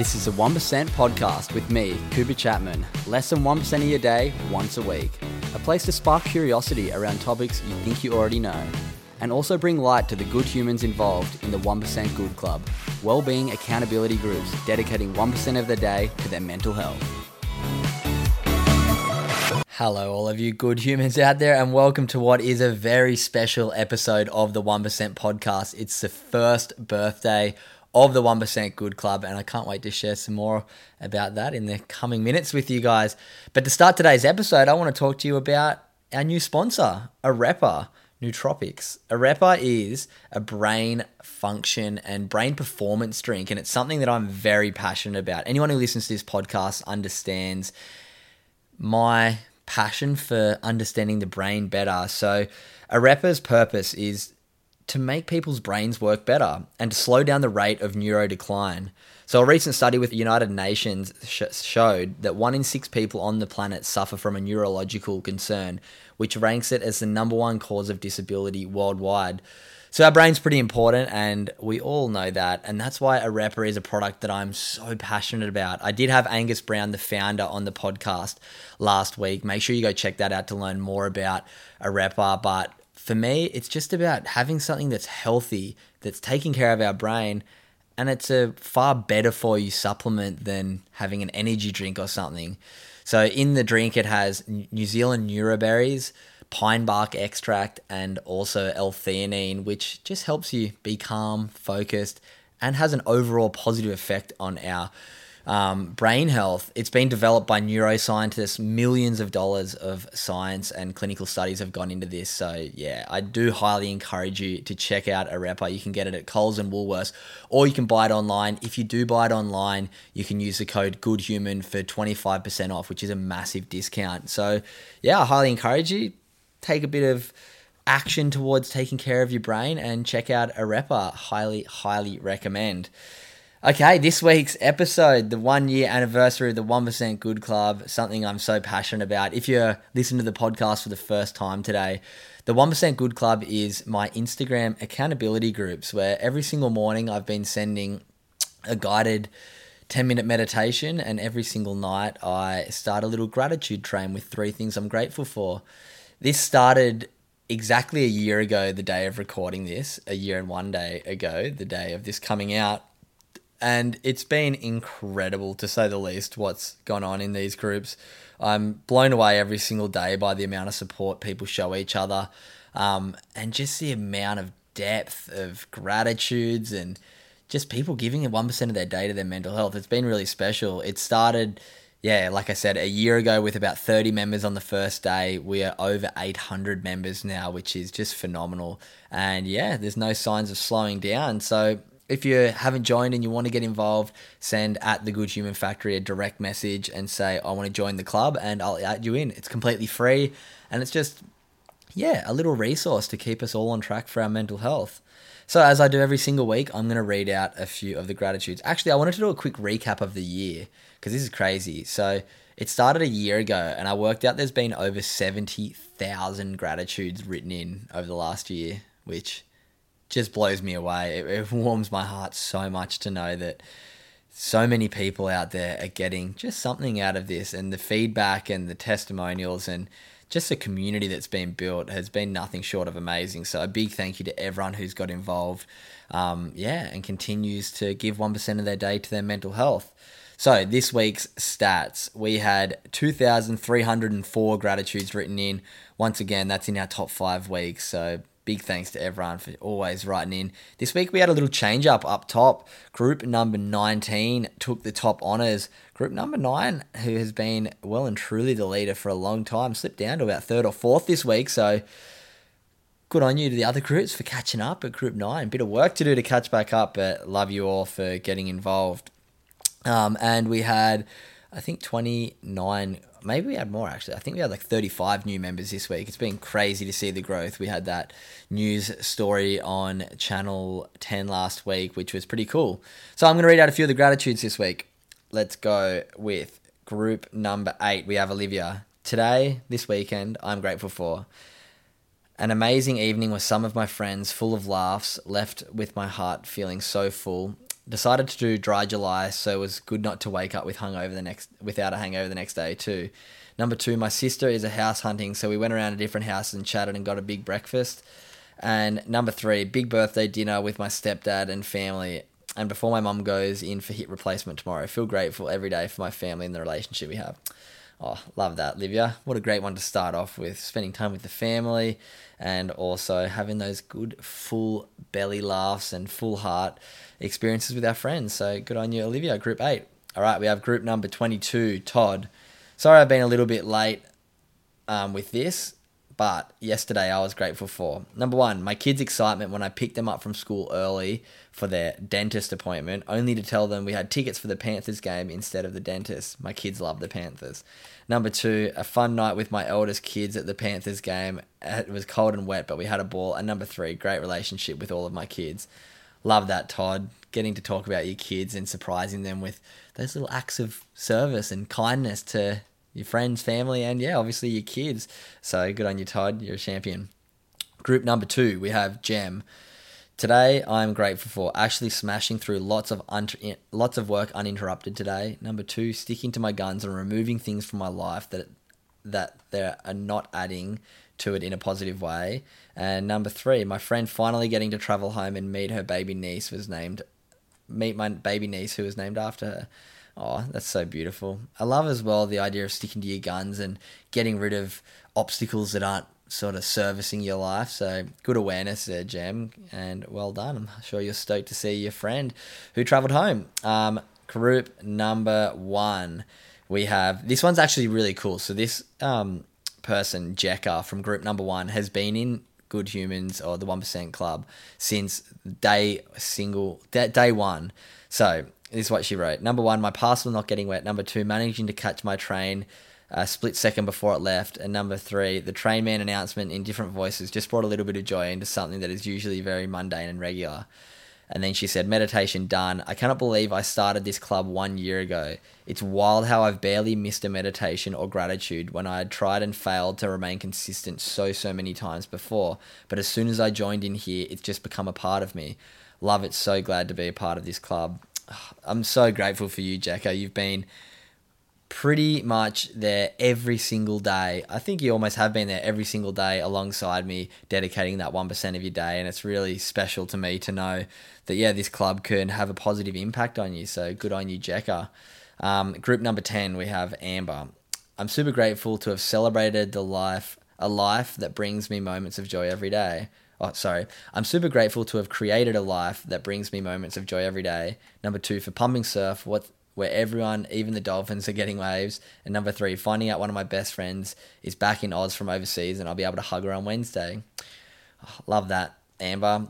This is a 1% podcast with me, Cooper Chapman. Less than 1% of your day, once a week. A place to spark curiosity around topics you think you already know. And also bring light to the good humans involved in the 1% Good Club, well-being accountability groups dedicating 1% of their day to their mental health. Hello, all of you good humans out there, and welcome to what is a very special episode of the 1% podcast. It's the first birthday of the 1% Good Club, and I can't wait to share some more about that in the coming minutes with you guys. But to start today's episode, I want to talk to you about our new sponsor, Arepa Nootropics. Arepa is a brain function and brain performance drink, and it's something that I'm very passionate about. Anyone who listens to this podcast understands my passion for understanding the brain better. So, Arepa's purpose is to make people's brains work better and to slow down the rate of neurodecline. So, a recent study with the United Nations sh- showed that one in six people on the planet suffer from a neurological concern, which ranks it as the number one cause of disability worldwide. So, our brain's pretty important, and we all know that. And that's why Arepa is a product that I'm so passionate about. I did have Angus Brown, the founder, on the podcast last week. Make sure you go check that out to learn more about Arepa. But for me, it's just about having something that's healthy, that's taking care of our brain, and it's a far better for you supplement than having an energy drink or something. So in the drink, it has New Zealand neuroberries, pine bark extract, and also L-theanine, which just helps you be calm, focused, and has an overall positive effect on our um, brain health. It's been developed by neuroscientists. Millions of dollars of science and clinical studies have gone into this. So, yeah, I do highly encourage you to check out Arepa. You can get it at Coles and Woolworths, or you can buy it online. If you do buy it online, you can use the code GoodHuman for 25% off, which is a massive discount. So, yeah, I highly encourage you. Take a bit of action towards taking care of your brain and check out Arepa. Highly, highly recommend. Okay, this week's episode, the one year anniversary of the 1% Good Club, something I'm so passionate about. If you're listening to the podcast for the first time today, the 1% Good Club is my Instagram accountability groups where every single morning I've been sending a guided 10 minute meditation, and every single night I start a little gratitude train with three things I'm grateful for. This started exactly a year ago, the day of recording this, a year and one day ago, the day of this coming out and it's been incredible to say the least what's gone on in these groups. I'm blown away every single day by the amount of support people show each other, um, and just the amount of depth of gratitudes and just people giving one percent of their day to their mental health. It's been really special. It started. Yeah, like I said, a year ago with about 30 members on the first day. We are over 800 members now, which is just phenomenal. And yeah, there's no signs of slowing down. So if you haven't joined and you want to get involved, send at the Good Human Factory a direct message and say, I want to join the club and I'll add you in. It's completely free and it's just, yeah, a little resource to keep us all on track for our mental health. So, as I do every single week, I'm going to read out a few of the gratitudes. Actually, I wanted to do a quick recap of the year because this is crazy. So, it started a year ago and I worked out there's been over 70,000 gratitudes written in over the last year, which just blows me away. It, it warms my heart so much to know that so many people out there are getting just something out of this, and the feedback and the testimonials and just the community that's been built has been nothing short of amazing. So a big thank you to everyone who's got involved, um, yeah, and continues to give one percent of their day to their mental health. So this week's stats, we had 2,304 gratitudes written in. Once again, that's in our top five weeks. So big thanks to everyone for always writing in. This week we had a little change up up top. Group number 19 took the top honours. Group number 9, who has been well and truly the leader for a long time, slipped down to about third or fourth this week. So good on you to the other groups for catching up at Group 9. Bit of work to do to catch back up, but love you all for getting involved. Um, and we had, I think, 29 maybe we had more actually. I think we had like 35 new members this week. It's been crazy to see the growth. We had that news story on Channel 10 last week, which was pretty cool. So I'm going to read out a few of the gratitudes this week. Let's go with group number eight. We have Olivia. Today, this weekend, I'm grateful for an amazing evening with some of my friends, full of laughs, left with my heart feeling so full decided to do dry July, so it was good not to wake up with hungover the next without a hangover the next day too. Number two, my sister is a house hunting, so we went around to different houses and chatted and got a big breakfast. And number three, big birthday dinner with my stepdad and family. And before my mum goes in for hip replacement tomorrow, I feel grateful every day for my family and the relationship we have. Oh, love that, Livia. What a great one to start off with. Spending time with the family and also having those good full belly laughs and full heart experiences with our friends. So good on you, Olivia. Group eight. All right, we have group number 22, Todd. Sorry I've been a little bit late um, with this, but yesterday I was grateful for. Number one, my kids' excitement when I picked them up from school early for their dentist appointment, only to tell them we had tickets for the Panthers game instead of the dentist. My kids love the Panthers. Number two, a fun night with my eldest kids at the Panthers game. It was cold and wet, but we had a ball. And number three, great relationship with all of my kids. Love that, Todd. Getting to talk about your kids and surprising them with those little acts of service and kindness to your friends, family, and yeah, obviously your kids. So good on you, Todd. You're a champion. Group number two, we have Gem. Today, I'm grateful for actually smashing through lots of un- lots of work uninterrupted today. Number two, sticking to my guns and removing things from my life that that they are not adding to it in a positive way. And number three, my friend finally getting to travel home and meet her baby niece was named meet my baby niece who was named after her. Oh, that's so beautiful. I love as well the idea of sticking to your guns and getting rid of obstacles that aren't sort of servicing your life. So good awareness there, Jem, and well done. I'm sure you're stoked to see your friend who travelled home. Um, group number one, we have this one's actually really cool. So this um, person, Jekka from group number one, has been in Good Humans or the One Percent Club since day single day one. So this is what she wrote. Number one, my parcel not getting wet. Number two, managing to catch my train a split second before it left. And number three, the train man announcement in different voices just brought a little bit of joy into something that is usually very mundane and regular. And then she said, Meditation done. I cannot believe I started this club one year ago. It's wild how I've barely missed a meditation or gratitude when I had tried and failed to remain consistent so, so many times before. But as soon as I joined in here, it's just become a part of me. Love it. So glad to be a part of this club. I'm so grateful for you, Jacko. You've been pretty much there every single day. I think you almost have been there every single day alongside me, dedicating that 1% of your day. And it's really special to me to know that, yeah, this club can have a positive impact on you. So good on you, Jekka. Um, group number 10, we have Amber. I'm super grateful to have celebrated the life, a life that brings me moments of joy every day. Oh, sorry. I'm super grateful to have created a life that brings me moments of joy every day. Number two, for pumping surf, what where everyone, even the Dolphins, are getting waves. And number three, finding out one of my best friends is back in Oz from overseas and I'll be able to hug her on Wednesday. Oh, love that, Amber.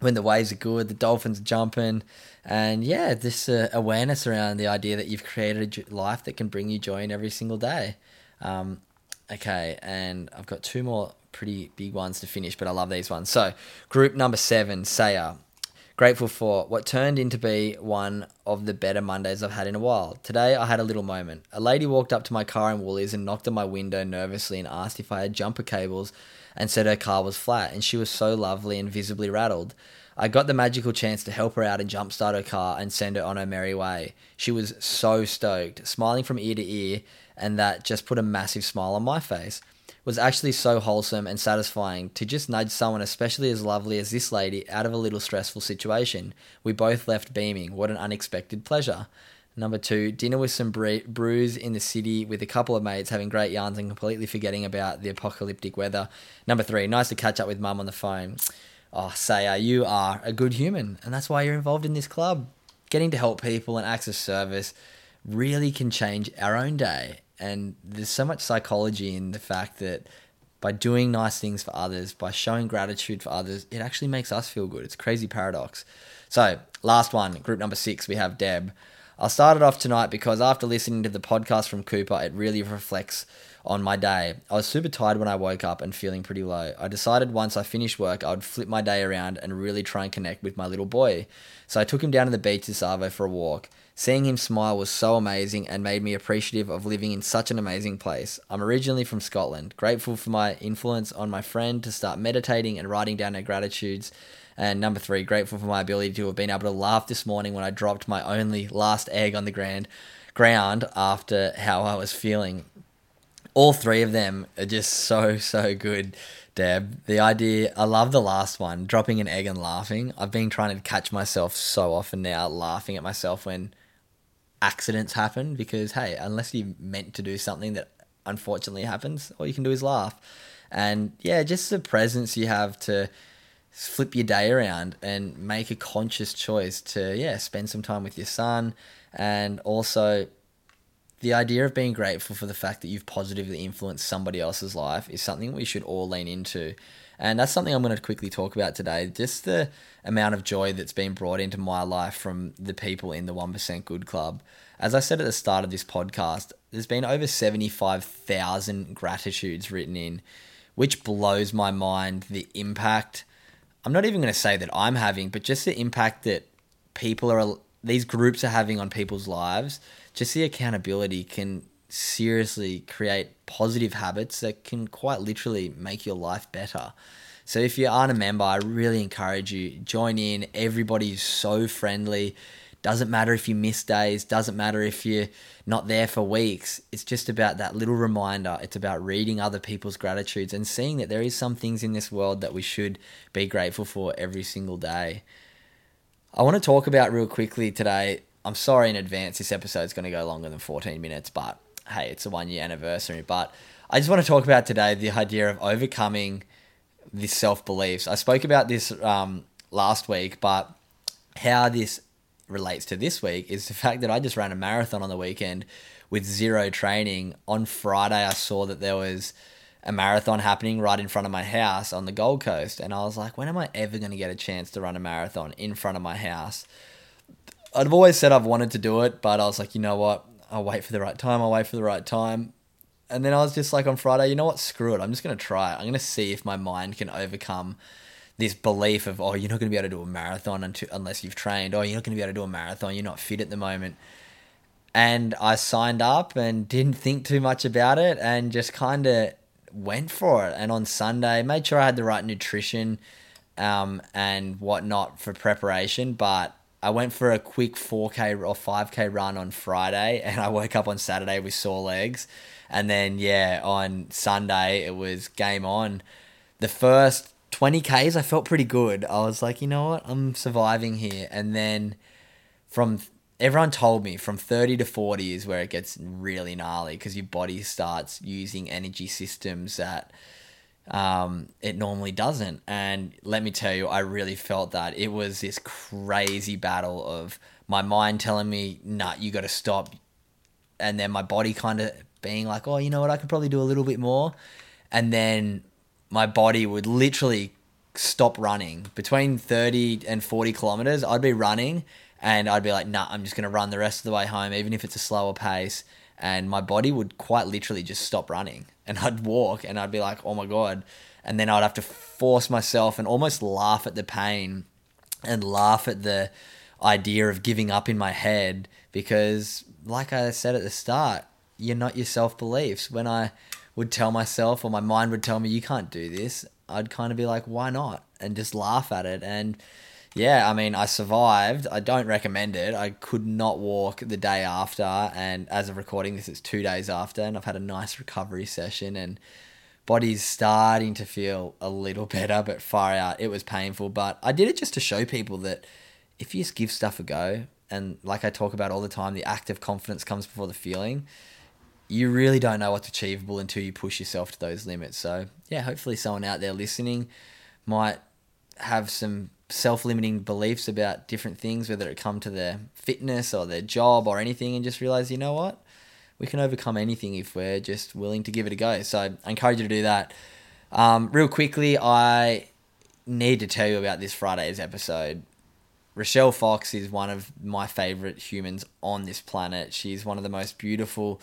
When the waves are good, the dolphins are jumping, and yeah, this uh, awareness around the idea that you've created a life that can bring you joy in every single day. Um, okay, and I've got two more pretty big ones to finish, but I love these ones. So, group number seven, Saya. Grateful for what turned into be one of the better Mondays I've had in a while. Today I had a little moment. A lady walked up to my car in Woolies and knocked on my window nervously and asked if I had jumper cables and said her car was flat and she was so lovely and visibly rattled. I got the magical chance to help her out and jumpstart her car and send her on her merry way. She was so stoked, smiling from ear to ear, and that just put a massive smile on my face was actually so wholesome and satisfying to just nudge someone, especially as lovely as this lady, out of a little stressful situation. We both left beaming. What an unexpected pleasure. Number two, dinner with some bre- brews in the city with a couple of mates having great yarns and completely forgetting about the apocalyptic weather. Number three, nice to catch up with mum on the phone. Oh, Saya, you are a good human, and that's why you're involved in this club. Getting to help people and acts of service really can change our own day and there's so much psychology in the fact that by doing nice things for others, by showing gratitude for others, it actually makes us feel good. It's crazy paradox. So, last one, group number six, we have Deb. I'll start it off tonight because after listening to the podcast from Cooper, it really reflects on my day. I was super tired when I woke up and feeling pretty low. I decided once I finished work, I would flip my day around and really try and connect with my little boy. So I took him down to the beach this Arvo for a walk. Seeing him smile was so amazing and made me appreciative of living in such an amazing place. I'm originally from Scotland, grateful for my influence on my friend to start meditating and writing down her gratitudes. And number three, grateful for my ability to have been able to laugh this morning when I dropped my only last egg on the grand ground after how I was feeling all three of them are just so so good deb the idea i love the last one dropping an egg and laughing i've been trying to catch myself so often now laughing at myself when accidents happen because hey unless you meant to do something that unfortunately happens all you can do is laugh. And yeah just the presence you have to flip your day around and make a conscious choice to yeah spend some time with your son. And also the idea of being grateful for the fact that you've positively influenced somebody else's life is something we should all lean into. And that's something I'm going to quickly talk about today. Just the amount of joy that's been brought into my life from the people in the 1% Good Club. As I said at the start of this podcast, there's been over 75,000 gratitudes written in, which blows my mind the impact. I'm not even going to say that I'm having, but just the impact that people are, these groups are having on people's lives just the accountability can seriously create positive habits that can quite literally make your life better. So if you aren't a member, I really encourage you join in. Everybody's so friendly. Doesn't matter if you miss days, doesn't matter if you're not there for weeks. It's just about that little reminder. It's about reading other people's gratitudes and seeing that there is some things in this world that we should be grateful for every single day. I want to talk about real quickly today I'm sorry in advance, this episode is going to go longer than 14 minutes, but hey, it's a one year anniversary. But I just want to talk about today the idea of overcoming this self beliefs. I spoke about this um, last week, but how this relates to this week is the fact that I just ran a marathon on the weekend with zero training. On Friday, I saw that there was a marathon happening right in front of my house on the Gold Coast, and I was like, when am I ever going to get a chance to run a marathon in front of my house? I've always said I've wanted to do it, but I was like, you know what? I'll wait for the right time. I'll wait for the right time. And then I was just like on Friday, you know what? Screw it. I'm just going to try it. I'm going to see if my mind can overcome this belief of, oh, you're not going to be able to do a marathon until, unless you've trained. Oh, you're not going to be able to do a marathon. You're not fit at the moment. And I signed up and didn't think too much about it and just kind of went for it. And on Sunday, made sure I had the right nutrition um, and whatnot for preparation. But I went for a quick 4K or 5K run on Friday, and I woke up on Saturday with sore legs. And then, yeah, on Sunday, it was game on. The first 20Ks, I felt pretty good. I was like, you know what? I'm surviving here. And then from everyone told me from 30 to 40 is where it gets really gnarly because your body starts using energy systems that um, it normally doesn't. And let me tell you, I really felt that it was this crazy battle of my mind telling me, "Nah, you got to stop," and then my body kind of being like, "Oh, you know what? I could probably do a little bit more," and then my body would literally stop running between 30 and 40 kilometers i'd be running and i'd be like nah i'm just going to run the rest of the way home even if it's a slower pace and my body would quite literally just stop running and I'd walk and I'd be like, oh my God. And then I'd have to force myself and almost laugh at the pain and laugh at the idea of giving up in my head because, like I said at the start, you're not your self beliefs. When I would tell myself or my mind would tell me, you can't do this, I'd kind of be like, why not? And just laugh at it. And yeah, I mean, I survived. I don't recommend it. I could not walk the day after, and as of recording this, it's two days after, and I've had a nice recovery session, and body's starting to feel a little better, but far out. It was painful, but I did it just to show people that if you just give stuff a go, and like I talk about all the time, the act of confidence comes before the feeling. You really don't know what's achievable until you push yourself to those limits. So, yeah, hopefully, someone out there listening might have some self limiting beliefs about different things, whether it come to their fitness or their job or anything, and just realize, you know what? We can overcome anything if we're just willing to give it a go. So I encourage you to do that. Um, real quickly, I need to tell you about this Friday's episode. Rochelle Fox is one of my favorite humans on this planet. She's one of the most beautiful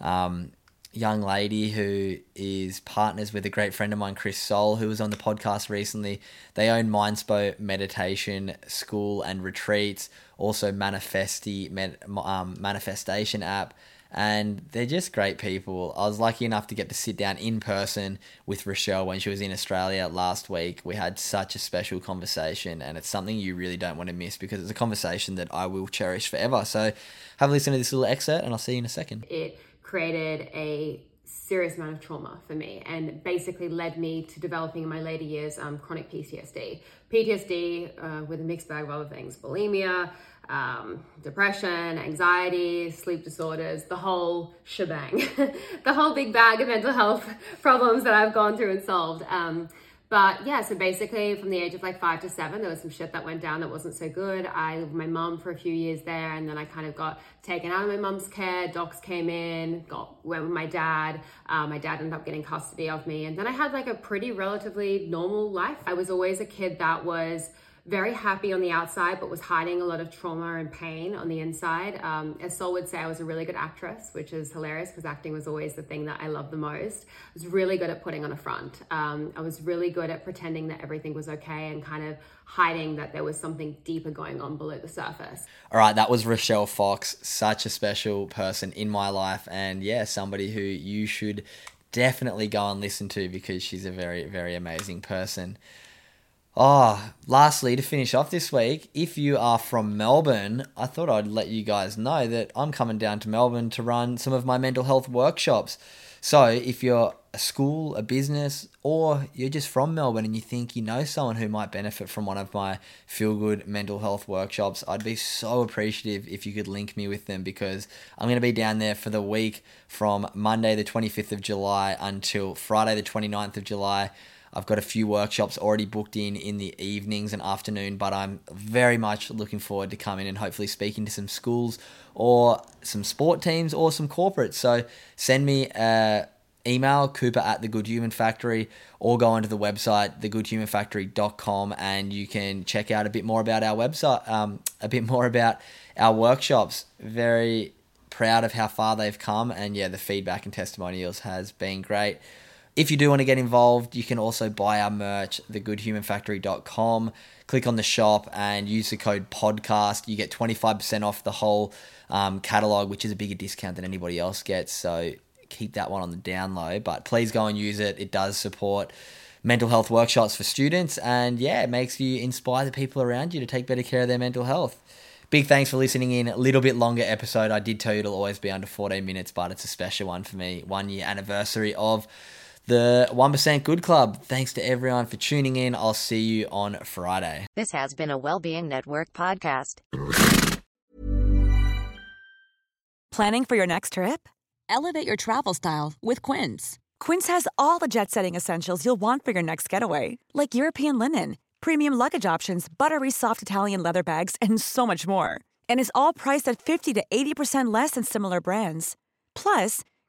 um, young lady who is partners with a great friend of mine, Chris Soul, who was on the podcast recently. They own Mindspo Meditation School and Retreats, also Manifesti med, um, Manifestation app and they're just great people. I was lucky enough to get to sit down in person with Rochelle when she was in Australia last week. We had such a special conversation, and it's something you really don't want to miss because it's a conversation that I will cherish forever. So, have a listen to this little excerpt, and I'll see you in a second. It created a serious amount of trauma for me and basically led me to developing in my later years um, chronic PTSD. PTSD uh, with a mixed bag of other things bulimia, um, depression, anxiety, sleep disorders, the whole shebang, the whole big bag of mental health problems that I've gone through and solved. Um, but yeah, so basically from the age of like five to seven, there was some shit that went down that wasn't so good. I lived with my mom for a few years there, and then I kind of got taken out of my mom's care. Docs came in, got went with my dad. Uh, my dad ended up getting custody of me, and then I had like a pretty relatively normal life. I was always a kid that was very happy on the outside, but was hiding a lot of trauma and pain on the inside. Um, as Sol would say, I was a really good actress, which is hilarious because acting was always the thing that I loved the most. I was really good at putting on a front. Um, I was really good at pretending that everything was okay and kind of hiding that there was something deeper going on below the surface. All right, that was Rochelle Fox, such a special person in my life, and yeah, somebody who you should definitely go and listen to because she's a very, very amazing person. Oh, lastly, to finish off this week, if you are from Melbourne, I thought I'd let you guys know that I'm coming down to Melbourne to run some of my mental health workshops. So, if you're a school, a business, or you're just from Melbourne and you think you know someone who might benefit from one of my feel good mental health workshops, I'd be so appreciative if you could link me with them because I'm going to be down there for the week from Monday, the 25th of July, until Friday, the 29th of July. I've got a few workshops already booked in in the evenings and afternoon, but I'm very much looking forward to coming and hopefully speaking to some schools or some sport teams or some corporates. So send me a email cooper at the good human factory or go onto the website thegoodhumanfactory.com and you can check out a bit more about our website um, a bit more about our workshops very proud of how far they've come and yeah the feedback and testimonials has been great if you do want to get involved, you can also buy our merch, thegoodhumanfactory.com. Click on the shop and use the code podcast. You get 25% off the whole um, catalog, which is a bigger discount than anybody else gets. So keep that one on the down low. But please go and use it. It does support mental health workshops for students. And yeah, it makes you inspire the people around you to take better care of their mental health. Big thanks for listening in. A little bit longer episode. I did tell you it'll always be under 14 minutes, but it's a special one for me. One year anniversary of the 1% Good Club. Thanks to everyone for tuning in. I'll see you on Friday. This has been a Wellbeing Network podcast. Planning for your next trip? Elevate your travel style with Quince. Quince has all the jet setting essentials you'll want for your next getaway, like European linen, premium luggage options, buttery soft Italian leather bags, and so much more. And is all priced at 50 to 80% less than similar brands. Plus,